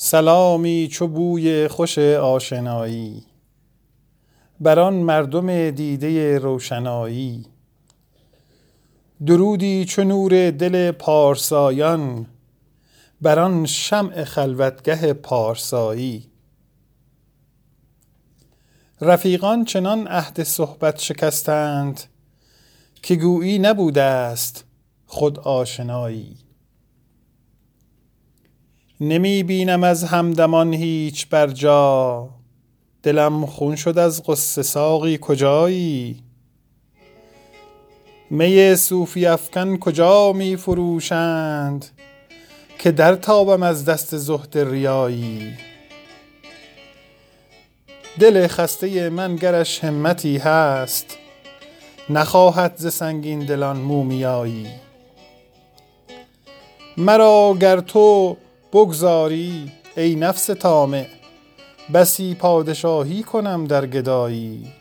سلامی چو بوی خوش آشنایی بر آن مردم دیده روشنایی درودی چو نور دل پارسایان بر آن شمع خلوتگه پارسایی رفیقان چنان عهد صحبت شکستند که گویی نبوده است خود آشنایی نمی بینم از همدمان هیچ بر جا دلم خون شد از قصه ساقی کجایی می صوفی افکن کجا می فروشند که در تابم از دست زهد ریایی دل خسته من گرش همتی هست نخواهد ز سنگین دلان مومیایی مرا گر تو بگذاری ای نفس تامه بسی پادشاهی کنم در گدایی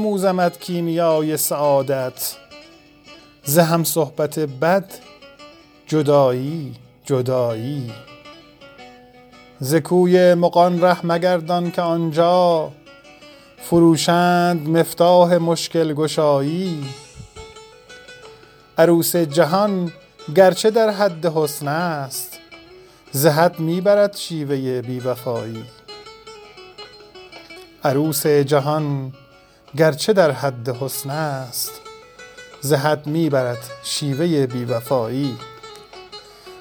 موزمت کیمیای سعادت ز هم صحبت بد جدایی جدایی ز کوی مغان ره مگردان که آنجا فروشند مفتاح مشکل گشایی عروس جهان گرچه در حد حسن است زهد میبرد شیوه بیوفایی عروس جهان گرچه در حد حسن است زهد میبرد شیوه بیوفایی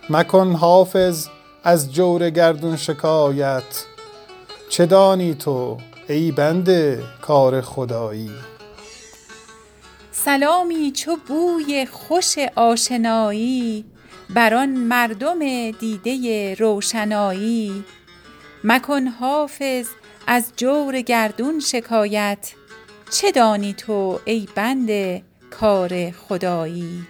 مکن حافظ از جور گردون شکایت چه دانی تو ای بنده کار خدایی سلامی چو بوی خوش آشنایی بر آن مردم دیده روشنایی مکن حافظ از جور گردون شکایت چه دانی تو ای بنده کار خدایی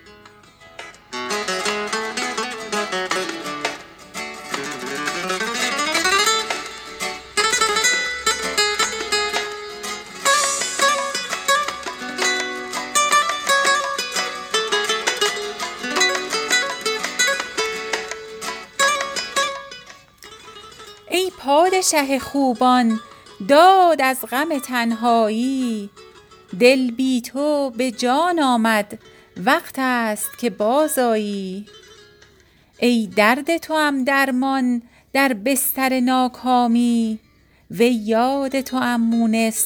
ای پادشه خوبان داد از غم تنهایی دل بی تو به جان آمد وقت است که بازایی ای درد تو هم درمان در بستر ناکامی و یاد هم مونس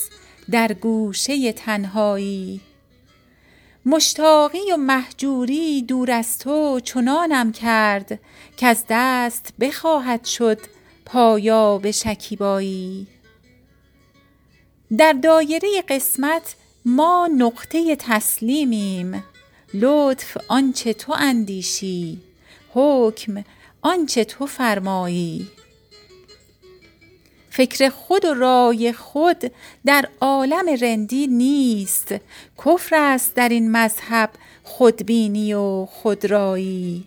در گوشه تنهایی مشتاقی و محجوری دور از تو چنانم کرد که از دست بخواهد شد پایا به شکیبایی در دایره قسمت ما نقطه تسلیمیم لطف آنچه تو اندیشی حکم آنچه تو فرمایی فکر خود و رای خود در عالم رندی نیست کفر است در این مذهب خودبینی و خودرایی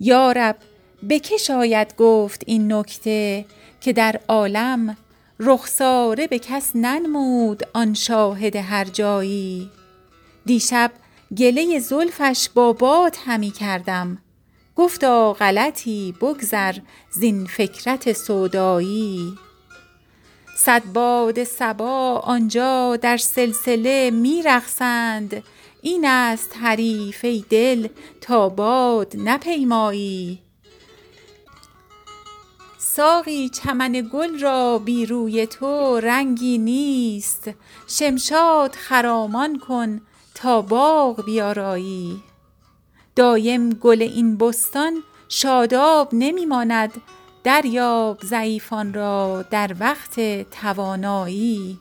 یارب به که شاید گفت این نکته که در عالم رخساره به کس ننمود آن شاهد هر جایی دیشب گله زلفش با باد همی کردم گفتا غلطی بگذر زین فکرت سودایی صد باد سبا آنجا در سلسله میرقصند این است حریف دل تا باد نپیمایی ساقی چمن گل را بی روی تو رنگی نیست شمشاد خرامان کن تا باغ بیارایی دایم گل این بستان شاداب نمیماند دریاب ضعیفان را در وقت توانایی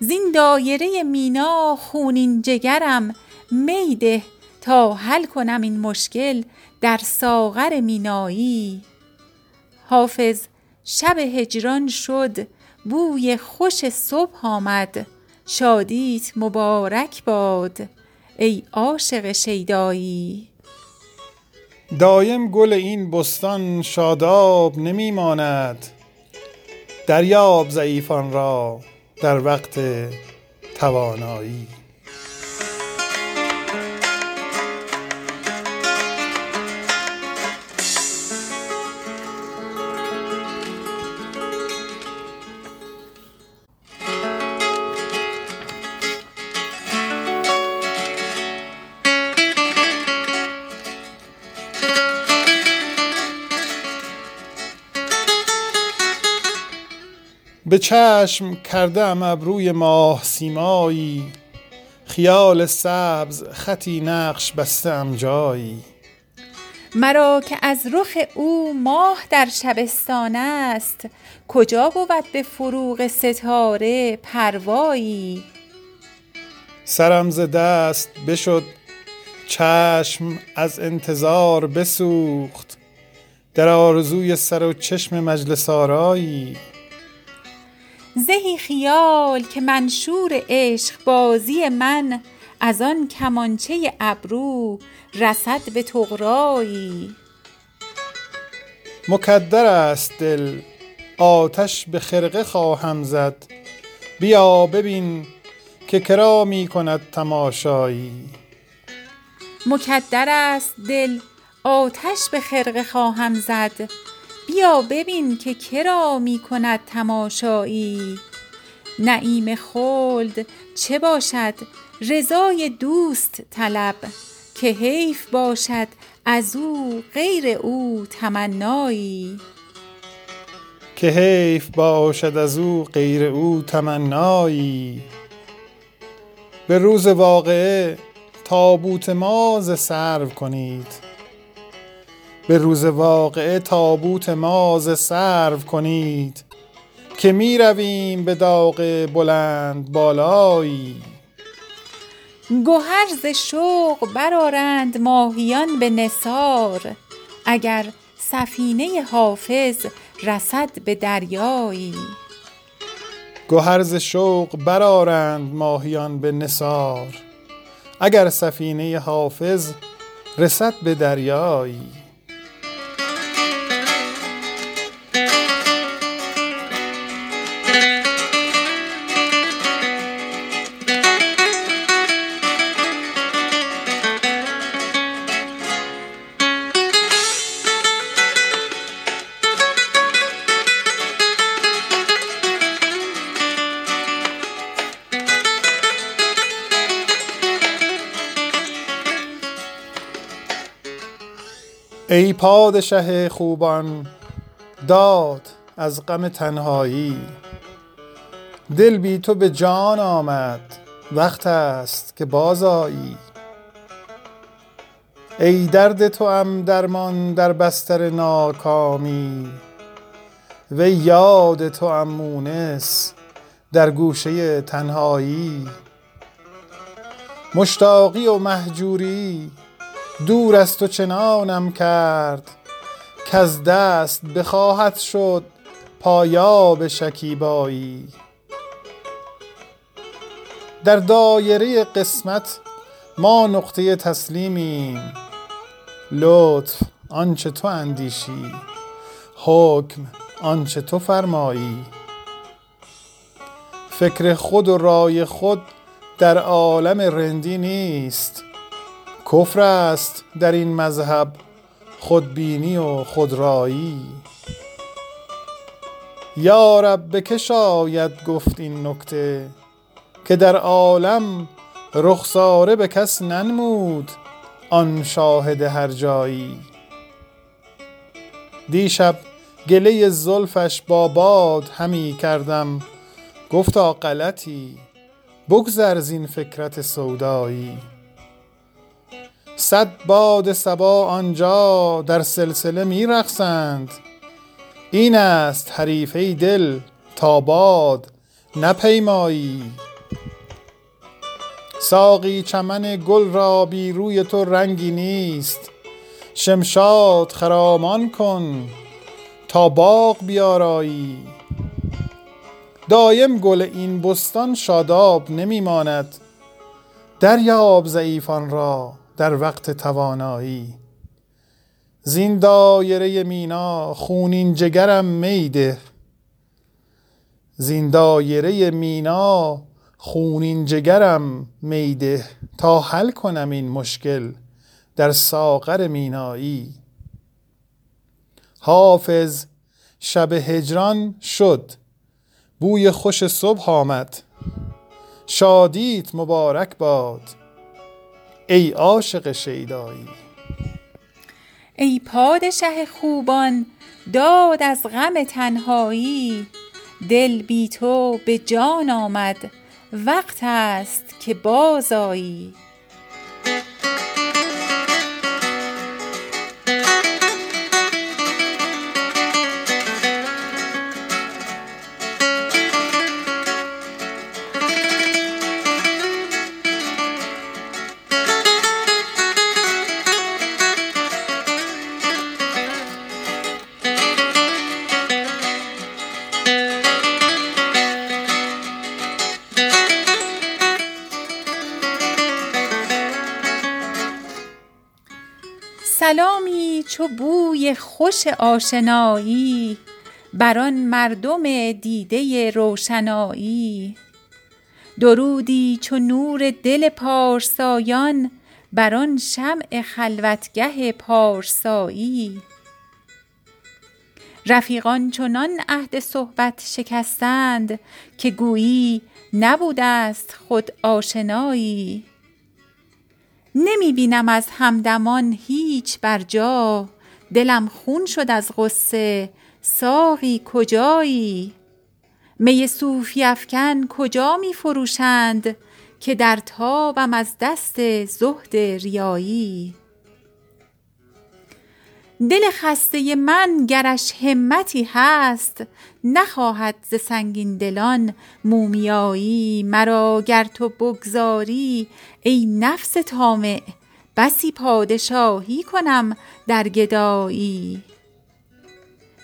زین دایره مینا خونین جگرم میده تا حل کنم این مشکل در ساغر مینایی حافظ شب هجران شد بوی خوش صبح آمد شادیت مبارک باد ای عاشق شیدایی دایم گل این بستان شاداب نمی ماند دریاب ضعیفان را در وقت توانایی به چشم کرده ام ابروی ماه سیمایی خیال سبز خطی نقش بسته ام جایی مرا که از رخ او ماه در شبستان است کجا بود به فروغ ستاره پروایی سرم ز دست بشد چشم از انتظار بسوخت در آرزوی سر و چشم مجلس آرایی زهی خیال که منشور عشق بازی من از آن کمانچه ابرو رسد به تغرایی مکدر است دل آتش به خرقه خواهم زد بیا ببین که می کند تماشایی مکدر است دل آتش به خرقه خواهم زد بیا ببین که کرا می کند تماشایی نعیم خلد چه باشد رضای دوست طلب که حیف باشد از او غیر او تمنایی که حیف باشد از او غیر او تمنایی به روز واقعه تابوت ماز ز سرو کنید به روز واقعه تابوت ماز سرو کنید که می رویم به داغ بلند بالایی گوهر ز شوق برارند ماهیان به نسار اگر سفینه حافظ رسد به دریایی گوهر ز شوق برارند ماهیان به نسار اگر سفینه حافظ رسد به دریایی ای پادشه خوبان داد از غم تنهایی دل بی تو به جان آمد وقت است که بازایی ای درد تو هم درمان در بستر ناکامی و یاد تو هم مونس در گوشه تنهایی مشتاقی و مهجوری دور از تو چنانم کرد که از دست بخواهد شد پایاب شکیبایی در دایره قسمت ما نقطه تسلیمیم لطف آنچه تو اندیشی حکم آنچه تو فرمایی فکر خود و رای خود در عالم رندی نیست کفر است در این مذهب خودبینی و خودرایی یا رب به که شاید گفت این نکته که در عالم رخساره به کس ننمود آن شاهد هر جایی دیشب گله زلفش با باد همی کردم گفتا غلطی بگذر زین فکرت سودایی صد باد سبا آنجا در سلسله می این است حریفه دل تا باد نپیمایی ساقی چمن گل را بی روی تو رنگی نیست شمشاد خرامان کن تا باغ بیارایی دایم گل این بستان شاداب نمیماند دریاب ضعیفان را در وقت توانایی زین دایره مینا خونین جگرم میده زین دایره مینا خونین جگرم میده تا حل کنم این مشکل در ساغر مینایی حافظ شب هجران شد بوی خوش صبح آمد شادیت مبارک باد ای عاشق شیدایی ای پادشه خوبان داد از غم تنهایی دل بی تو به جان آمد وقت است که بازایی سلامی چو بوی خوش آشنایی بر آن مردم دیده روشنایی درودی چو نور دل پارسایان بر آن شمع خلوتگه پارسایی رفیقان چنان عهد صحبت شکستند که گویی نبوده است خود آشنایی نمی بینم از همدمان هیچ بر جا دلم خون شد از غصه ساقی کجایی می صوفی افکن کجا می فروشند که در تابم از دست زهد ریایی دل خسته من گرش همتی هست نخواهد ز سنگین دلان مومیایی مرا گر تو بگذاری ای نفس تامه بسی پادشاهی کنم در گدایی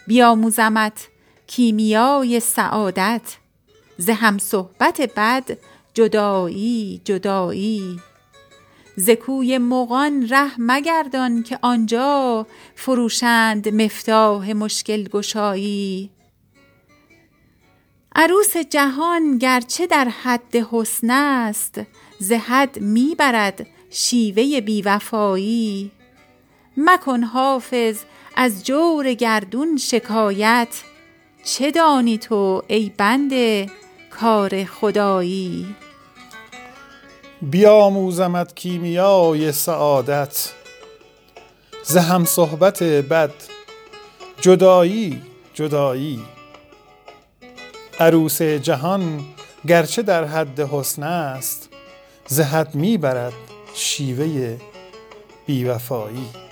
بیاموزمت کیمیای سعادت ز هم صحبت بد جدایی جدایی زکوی مغان ره مگردان که آنجا فروشند مفتاح مشکل گشایی عروس جهان گرچه در حد حسن است ز حد میبرد شیوه بیوفایی مکن حافظ از جور گردون شکایت چه دانی تو ای بنده کار خدایی بیاموزمت کیمیای سعادت ز هم صحبت بد جدایی جدایی عروس جهان گرچه در حد حسن است ز میبرد شیوه بیوفایی